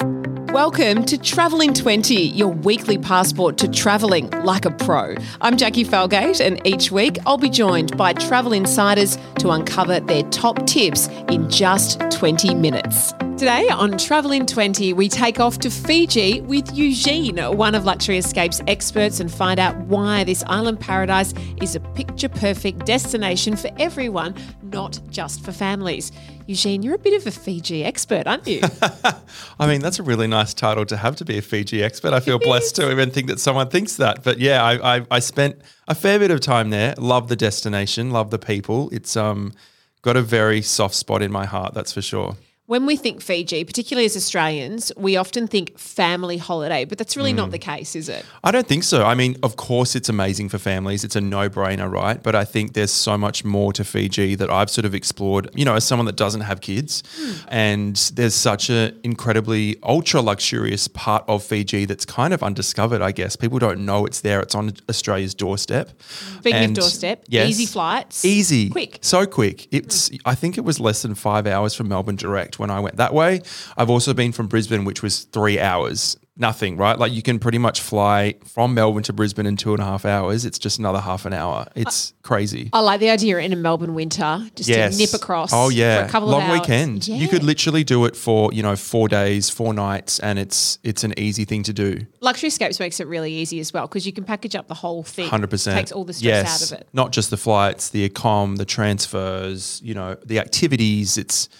Welcome to Travel in 20, your weekly passport to travelling like a pro. I'm Jacqui Felgate, and each week I'll be joined by travel insiders to uncover their top tips in just 20 minutes. Today on Travel in 20, we take off to Fiji with Eugene, one of Luxury Escapes experts, and find out why this island paradise is a picture perfect destination for everyone, not just for families. Eugene, you're a bit of a Fiji expert, aren't you? I mean, that's a really nice title to have to be a Fiji expert. I feel blessed to even think that someone thinks that. But yeah, I, I, I spent a fair bit of time there. Love the destination, love the people. It's um got a very soft spot in my heart, that's for sure. When we think Fiji, particularly as Australians, we often think family holiday, but that's really Mm. not the case, is it? I don't think so. I mean, of course, it's amazing for families. It's a no brainer, right? But I think there's so much more to Fiji that I've sort of explored, you know, as someone that doesn't have kids. And there's such an incredibly ultra luxurious part of Fiji that's kind of undiscovered, I guess. People don't know it's there. It's on Australia's doorstep. Speaking And- of doorstep, yes. easy flights. Easy. Quick. So quick. It's I think it was less than five hours from Melbourne direct when I went that way. I've also been from Brisbane, which was three hours. Nothing, right? Like you can pretty much fly from Melbourne to Brisbane in two and a half hours. It's just another half an hour. It's crazy. I like the idea in a Melbourne winter, just to nip across. Oh yeah, for a couple long of weekend. You could literally do it for you know four days, four nights, and it's it's an easy thing to do. Luxury Escapes makes it really easy as well because you can package up the whole thing. Hundred percent takes all the stress out of it. Not just the flights, the accom, the transfers, you know, the activities. It's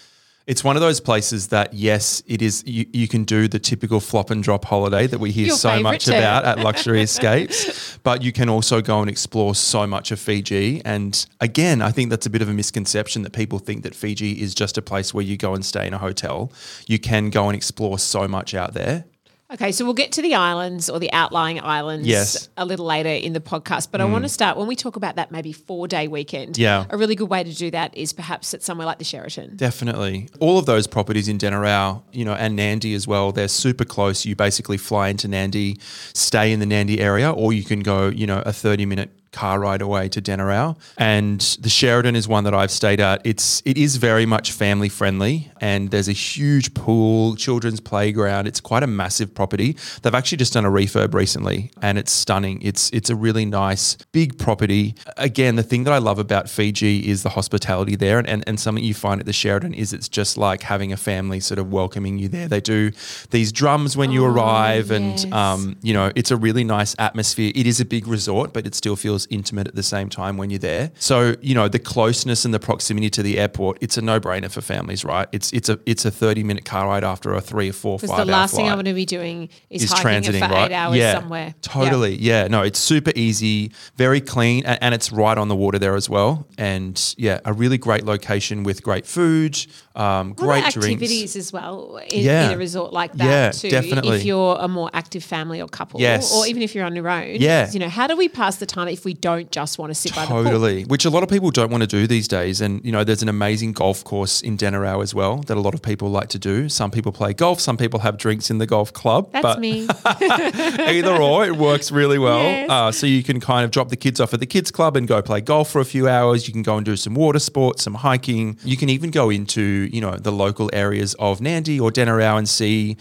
it's one of those places that yes, it is. You, you can do the typical flop and drop holiday that we hear Your so much term. about at Luxury Escapes, but you can also go and explore so much of Fiji. And again, I think that's a bit of a misconception that people think that Fiji is just a place where you go and stay in a hotel. You can go and explore so much out there. Okay, so we'll get to the islands or the outlying islands Yes. a little later in the podcast. But I mm. want to start when we talk about that maybe four day weekend. Yeah. A really good way to do that is perhaps at somewhere like the Sheraton. Definitely. All of those properties in Denarau, you know, and Nadi as well, they're super close. You basically fly into Nadi, stay in the Nadi area, or you can go, you know, a 30 minute car ride away to Denarau. And the Sheraton is one that I've stayed at. It's it is very much family friendly and there's a huge pool, children's playground. It's quite a massive property. They've actually just done a refurb recently and it's stunning. It's it's a really nice big property. Again, the thing that I love about Fiji is the hospitality there and, and, and something you find at the Sheraton is it's just like having a family sort of welcoming you there. They do these drums when you arrive and um, you know, it's a really nice atmosphere. It is a big resort, but it still feels intimate at the same time when you're there. So, you know, the closeness and the proximity to the airport, it's a no-brainer for families, right? It's it's a it's a 30-minute car ride after a 3 or 4 Because five the last thing I'm going to be doing is, is hiking transiting, for right? eight hours yeah, somewhere. Totally. Yeah. No, it's super easy, very clean, and, and it's right on the water there as well. And yeah, a really great location with great food, um, great about drinks. activities as well in, Yeah. in a resort like that Yeah, too. definitely. If you're a more active family or couple, Yes. or even if you're on your own, Yeah. You know, how do we pass the time if we don't just want to sit by the pool? Totally, which a lot of people don't want to do these days. And you know, there's an amazing golf course in Denarau as well that a lot of people like to do. Some people play golf, some people have drinks in the golf club. That's but me. either or, it works really well. Yes. Uh, so you can kind of drop the kids off at the kids club and go play golf for a few hours. You can go and do some water sports, some hiking. You can even go into you know the local areas of Nadi or Denarau and see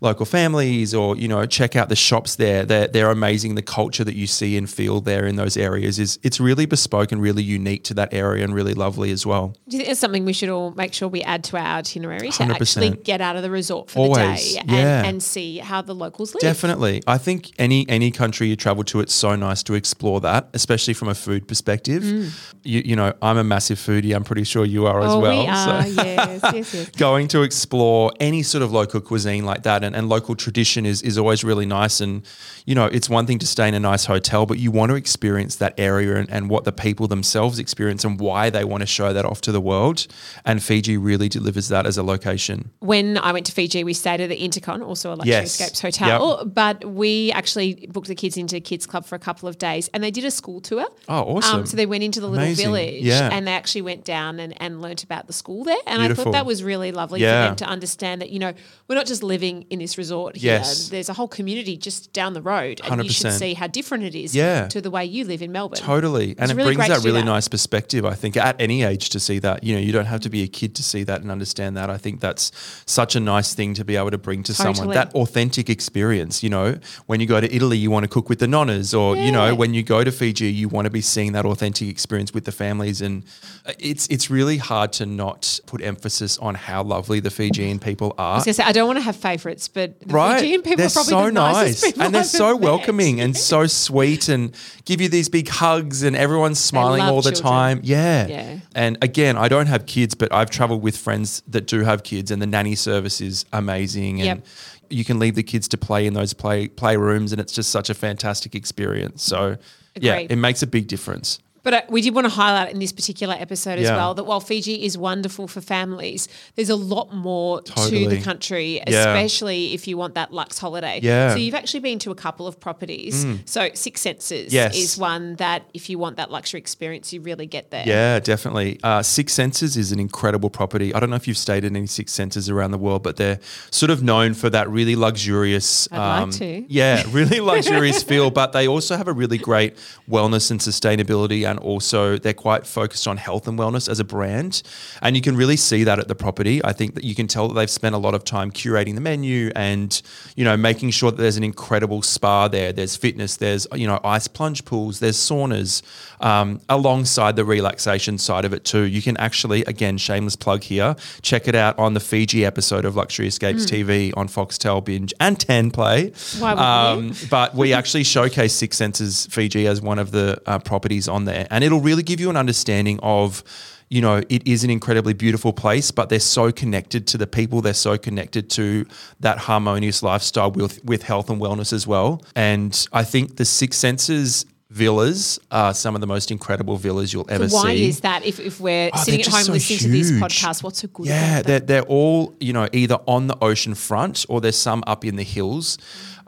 local families or you know check out the shops there. They're they're amazing. The culture that you see and feel there in those areas is it's really bespoke and really unique to that area and really lovely as well. Do you think it's something we should all make sure we add to our itinerary to 100%. actually get out of the resort for Always, the day and, yeah. and see how the locals live? Definitely. I think any any country you travel to, it's so nice to explore that, especially from a food perspective. Mm. You, you know, I'm a massive foodie. I'm pretty sure you are as. Oh, well. we are. So- yes, yes, yes. going to explore any sort of local cuisine like that and, and local tradition is, is always really nice. And, you know, it's one thing to stay in a nice hotel, but you want to experience that area and, and what the people themselves experience and why they want to show that off to the world. And Fiji really delivers that as a location. When I went to Fiji, we stayed at the Intercon, also a luxury Yes. escapes hotel. But we actually booked the kids into kids club for a couple of days, and they did a school tour. Oh, awesome. Um, so they went into the little Amazing. Village, Yeah. and they actually went down and, and learnt about the school there. And I thought that was really lovely Yeah. for them to understand that you know we're not just living in this resort here. Yes. There's a whole community just down the road, and you should see how different it is Yeah. to the way you live in Melbourne. Totally. And it really brings that really that. nice perspective, I think, at any age to see that. You know, you don't have to be a kid to see that and understand that. I think that's such a nice thing to be able to bring to someone. That authentic experience, you know, when you go to Italy, you want to cook with the nonnas, or, you know, when you go to Fiji, you want to be seeing that authentic experience with the families. And uh, it's it's really hard to not put emphasis on how lovely the Fijian people I are. was gonna say I don't want to have favourites, but the Right. Fijian people they're are probably so the nicest nice and they're so met. welcoming and so sweet and give you these big hugs and everyone's smiling all the children. time. Yeah. Yeah. And again, I don't have kids, but I've traveled with friends that do have kids and the nanny service is amazing and Yep. you can leave the kids to play in those play playrooms and it's just such a fantastic experience. So yeah, it makes a big difference. But uh, we did want to highlight in this particular episode as Yeah. well that while Fiji is wonderful for families, there's a lot more to the country, Yeah. especially if you want that luxe holiday. Yeah. Mm. So you've actually been to a couple of properties. So Six Senses Yes. is one that if you want that luxury experience, you really get there. Yeah, definitely. Uh, Six Senses is an incredible property. I don't know if you've stayed in any Six Senses around the world, but they're sort of known for that really luxurious. um, I'd like to. Yeah, really luxurious feel. But they also have a really great wellness and sustainability, also they're quite focused on health and wellness as a brand. And you can really see that at the property. I think that you can tell that they've spent a lot of time curating the menu and you know making sure that there's an incredible spa there. There's fitness. There's you know ice plunge pools. There's saunas um, alongside the relaxation side of it too. You can actually again shameless plug here. Check it out on the Fiji episode of Luxury Escapes TV on Foxtel Binge and Ten Play. Why wouldn't you? but we actually showcase Six Senses Fiji as one of the uh, properties on there, and it'll really give you an understanding of. You know, it is an incredibly beautiful place, but they're so connected to the people. They're so connected to that harmonious lifestyle with with health and wellness as well. And I think the Six Senses villas are some of the most incredible villas you'll ever So why see. is that? If, if we're Oh, sitting at home so listening to this huge. podcast, what's so good Yeah, they're, they're all, you know, either on the ocean front or there's some up in the hills.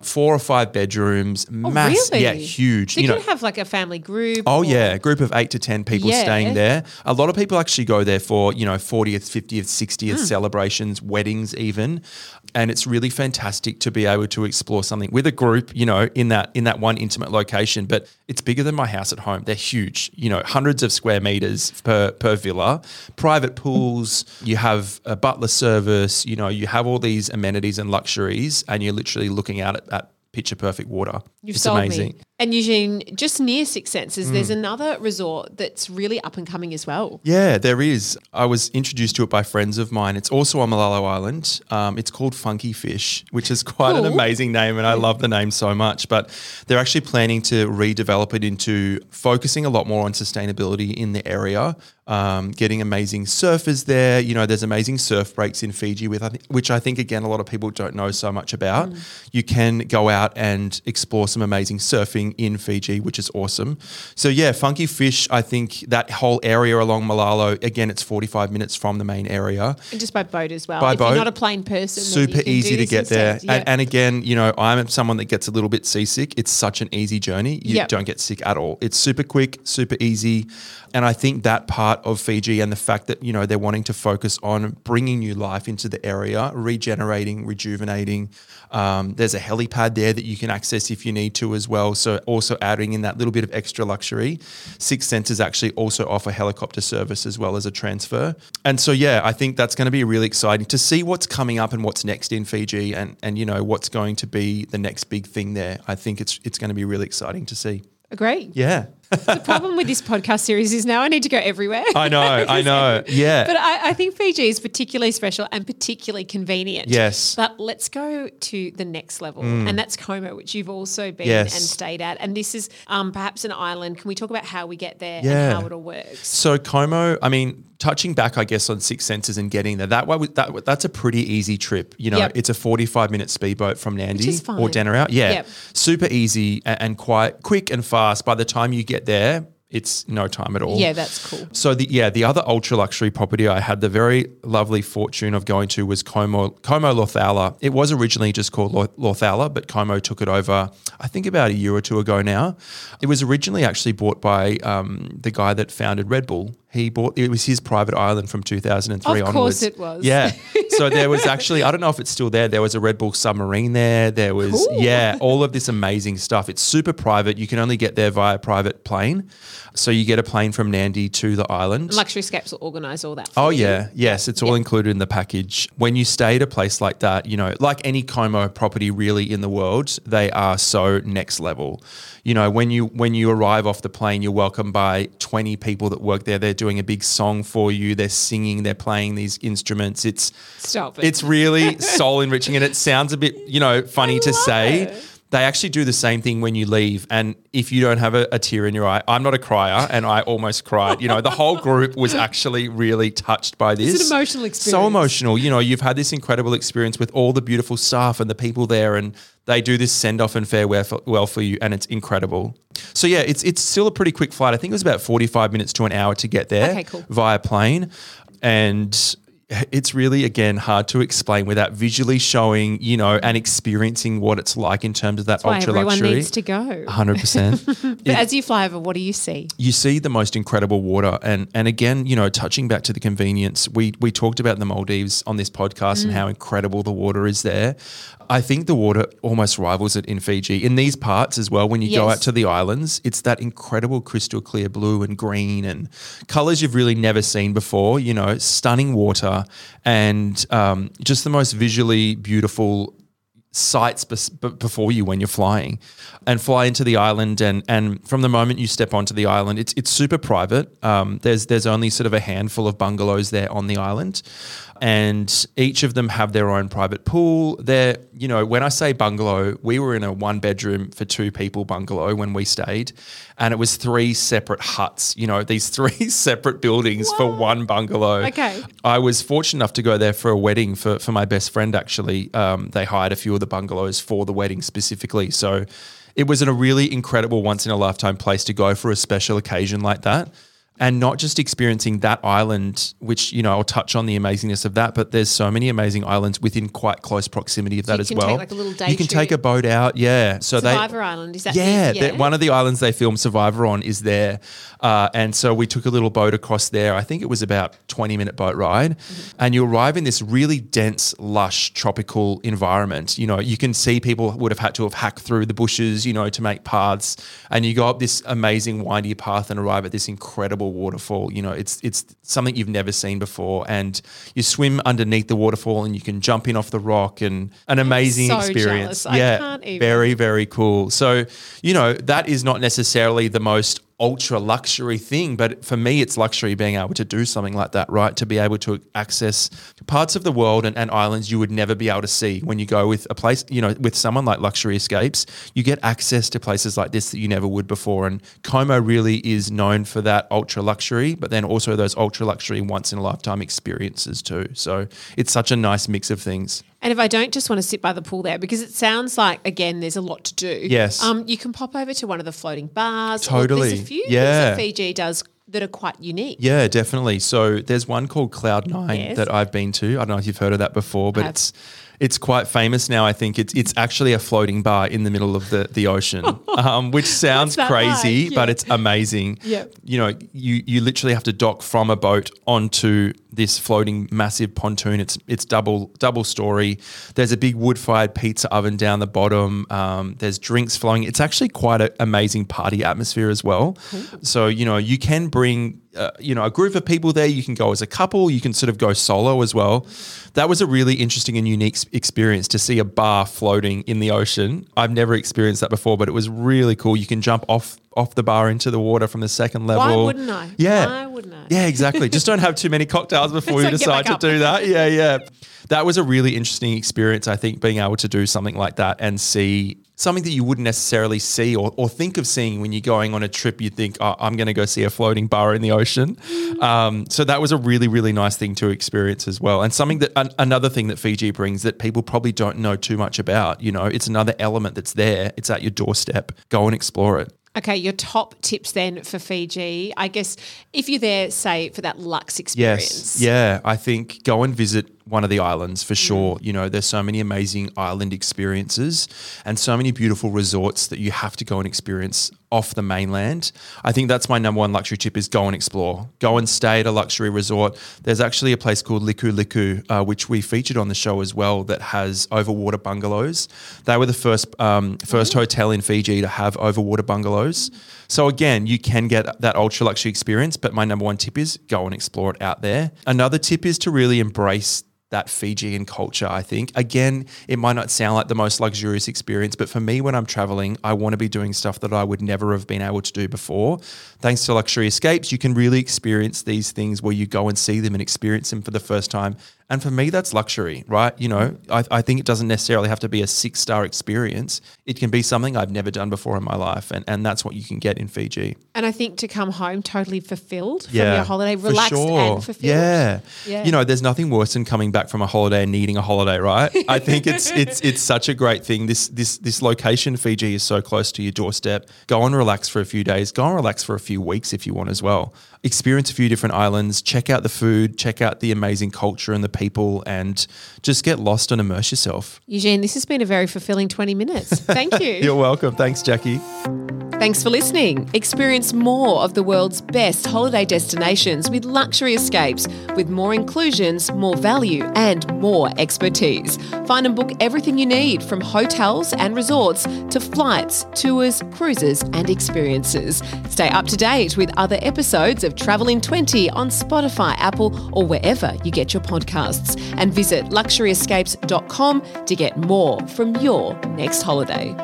Four or five bedrooms, Oh, mass, really? yeah, huge. So you, can have like a family group. Oh yeah, a group of eight to ten people Yeah. staying there. A lot of people actually go there for you know fortieth, fiftieth, Hmm. sixtieth celebrations, weddings even, and it's really fantastic to be able to explore something with a group. You know, in that in that one intimate location, but it's bigger than my house at home. They're huge. You know, hundreds of square meters per per villa, private pools. You have a butler service. You know, you have all these amenities and luxuries, and you're literally looking out at picture perfect water. You've it's sold amazing. me. And Eugene, just near Six Senses, there's Mm. another resort that's really up and coming as well. Yeah, there is. I was introduced to it by friends of mine. It's also on Malolo Island. Um, it's called Funky Fish, which is quite an amazing name, and I love the name so much. But they're actually planning to redevelop it into focusing a lot more on sustainability in the area. Um, getting amazing surfers there. You know, there's amazing surf breaks in Fiji, with I thi- which I think again a lot of people don't know so much about. You can go out and explore some amazing surfing in Fiji, which is awesome. So yeah, Funky Fish. I think that whole area along Malolo. Again, it's 45 minutes from the main area. And just by boat as well. By if boat. you're not a plane person, Super easy to get there. Yeah. And, and again, you know, I'm someone that gets a little bit seasick. It's such an easy journey. You Yep. don't get sick at all. It's super quick, super easy. And I think that part of Fiji and the fact that, you know, they're wanting to focus on bringing new life into the area, regenerating, rejuvenating. Um, there's a helipad there that you can access if you need to as well. So also adding in that little bit of extra luxury. Six Senses actually also offer helicopter service as well as a transfer. And so yeah, I think that's going to be really exciting to see what's coming up and what's next in Fiji and and you know what's going to be the next big thing there. I think it's it's going to be really exciting to see. Great. Yeah. The problem with this podcast series is now I need to go everywhere. I know, I know. Yeah. But I, I think Fiji is particularly special and particularly convenient. Yes. Mm. But let's go to the next level, and that's Como, which you've also been Yes. and stayed at. And this is um, perhaps an island. Can we talk about how we get there Yeah. and how it all works? So Como, I mean, touching back, I guess, on Six Senses and getting there, that way, that that's a pretty easy trip. You know, Yep. it's a forty-five minute speedboat from Nadi or Denarau. Yeah, Yep. super easy and, and quite quick and fast. By the time you get there. it's no time at all. Yeah, that's cool. So the yeah, the other ultra luxury property I had the very lovely fortune of going to was Como Como Laucala. It was originally just called Lo- Laucala, but Como took it over. I think about a year or two ago now. It was originally actually bought by um, the guy that founded Red Bull. He bought it was his private island from 2003 Of onwards. Of course it was. Yeah. so there was actually I don't know if it's still there. There was a Red Bull submarine there. There was Cool. yeah, all of this amazing stuff. It's super private. You can only get there via private plane. So you get a plane from Nadi to the island. Luxury Scapes will organise all that. For Oh you. yeah, yes, it's all included in the package. When you stay at a place like that, you know, like any Como property really in the world, they are so next level. You know, when you when you arrive off the plane, you're welcomed by 20 people that work there. They're doing a big song for you. They're singing, they're playing these instruments. It's Stop it. it's really soul enriching and it sounds a bit, you know, funny to say. it. They actually do the same thing when you leave. And if you don't have a, a tear in your eye, I'm not a crier and I almost cried. You know, the whole group was actually really touched by this. It's an emotional experience. So emotional. You know, you've had this incredible experience with all the beautiful staff and the people there, and they do this send off and farewell for, well for you, and it's incredible. So yeah, it's it's still a pretty quick flight. I think it was about 45 minutes to an hour to get there Okay, cool. via plane, and it's really again hard to explain without visually showing, you know, and experiencing what it's like in terms of that Why ultra everyone luxury. needs to go. Hundred percent. But as you fly over, what do you see? you see the most incredible water and and again you know touching back to the convenience we we talked about the maldives on this podcast and mm. how incredible the water is there i think the water almost rivals it in fiji. In these parts as well when you go out to the islands it's that incredible crystal clear blue and green and colors you've really never seen before you know stunning water and um, just the most visually beautiful sights before you when you're flying and fly into the island and and from the moment you step onto the island it's it's super private. Um, there's there's only sort of a handful of bungalows there on the island and each of them have their own private pool they're you know when I say bungalow we were in a one bedroom for two people bungalow when we stayed and it was three separate huts you know these three separate buildings for one bungalow Okay. I was fortunate enough to go there for a wedding for, for my best friend, actually. Um, they hired a few of the bungalows for the wedding specifically. So it was in a really incredible, once in a lifetime place to go for a special occasion like that. And not just experiencing that island, which, you know, I'll touch on the amazingness of that, but there's so many amazing islands within quite close proximity of that you as can well. take, like, a little day you can take a boat out, yeah. So they Survivor Island, is that yeah, that- one of the islands they filmed Survivor on is there. Uh, and so we took a little boat across there. I think it was about 20 minute boat ride. Mm-hmm. And you arrive in this really dense, lush, tropical environment. You know, you can see people would have had to have hacked through the bushes, you know, to make paths. And you go up this amazing windy path and arrive at this incredible waterfall. You know, it's it's something you've never seen before. And you swim underneath the waterfall and you can jump in off the rock and an amazing so experience. jealous. I yeah. can't even. Very, very cool. So, you know, that is not necessarily the most ultra luxury thing, but for me, it's luxury being able to do something like that, right? To be able to access parts of the world and, and islands you would never be able to see when you go with a place, you know, with someone like Luxury Escapes, you get access to places like this that you never would before. And Como really is known for that ultra luxury, but then also those ultra luxury once in a lifetime experiences too. So it's such a nice mix of things. And if I don't just want to sit by the pool there, because it sounds like again there's a lot to do. Yes. Um, you can pop over to one of the floating bars. Totally. There's a few Yeah. things that Fiji does that are quite unique. Yeah, definitely. So there's one called Cloud Nine Yes. that I've been to. I don't know if you've heard of that before, but it's it's quite famous now. I think it's it's actually a floating bar in the middle of the the ocean, um, which sounds crazy, like? but it's amazing. Yep. You know, you you literally have to dock from a boat onto this floating massive pontoon. It's it's double double story. There's a big wood fired pizza oven down the bottom. Um, there's drinks flowing. It's actually quite an amazing party atmosphere as well. So you know you can bring uh, you know a group of people there. You can go as a couple. You can sort of go solo as well. That was a really interesting and unique experience to see a bar floating in the ocean. I've never experienced that before, but it was really cool. You can jump off off the bar into the water from the second level. Why wouldn't I? Yeah. Why wouldn't I? Yeah, exactly. Just don't have too many cocktails before you decide to do that. Yeah, yeah. That was a really interesting experience, I think, being able to do something like that and see something that you wouldn't necessarily see or, or think of seeing when you're going on a trip. You think, oh, I'm going to go see a floating bar in the ocean. Um, so that was a really, really nice thing to experience as well. And something that, an, another thing that Fiji brings that people probably don't know too much about. You know, it's another element that's there, it's at your doorstep. Go and explore it. Okay, your top tips then for Fiji. I guess if you're there, say, for that luxe experience. Yes. Yeah. I think go and visit one of the islands for sure. You know, there's so many amazing island experiences and so many beautiful resorts that you have to go and experience off the mainland. I think that's my number one luxury tip is go and explore. Go and stay at a luxury resort. There's actually a place called Likuliku, uh, which we featured on the show as well, that has overwater bungalows. They were the first um, first hotel in Fiji to have overwater bungalows. So again, you can get that ultra luxury experience, but my number one tip is go and explore it out there. Another tip is to really embrace that Fijian culture, I think. Again, it might not sound like the most luxurious experience, but for me, when I'm traveling, I want to be doing stuff that I would never have been able to do before. Thanks to Luxury Escapes, you can really experience these things where you go and see them and experience them for the first time. And for me, that's luxury, right? You know, I, I think it doesn't necessarily have to be a six star experience. It can be something I've never done before in my life. And, and that's what you can get in Fiji. And I think to come home totally fulfilled from your holiday, for relaxed sure. and fulfilled. Yeah. Yeah. You know, there's nothing worse than coming back from a holiday and needing a holiday, right? I think it's it's it's such a great thing. This this this location, Fiji, is so close to your doorstep. Go and relax for a few days. Go and relax for a few weeks if you want as well. Experience a few different islands, check out the food, check out the amazing culture and the people, and just get lost and immerse yourself. Eugene, this has been a very fulfilling 20 minutes. Thank you. You're welcome. Thanks, Jacqui. Thanks for listening. Experience more of the world's best holiday destinations with luxury escapes, with more inclusions, more value, and more expertise. Find and book everything you need from hotels and resorts to flights, tours, cruises, and experiences. Stay up to date with other episodes of Travel in 20 on Spotify, Apple, or wherever you get your podcasts. And visit luxuryescapes.com to get more from your next holiday.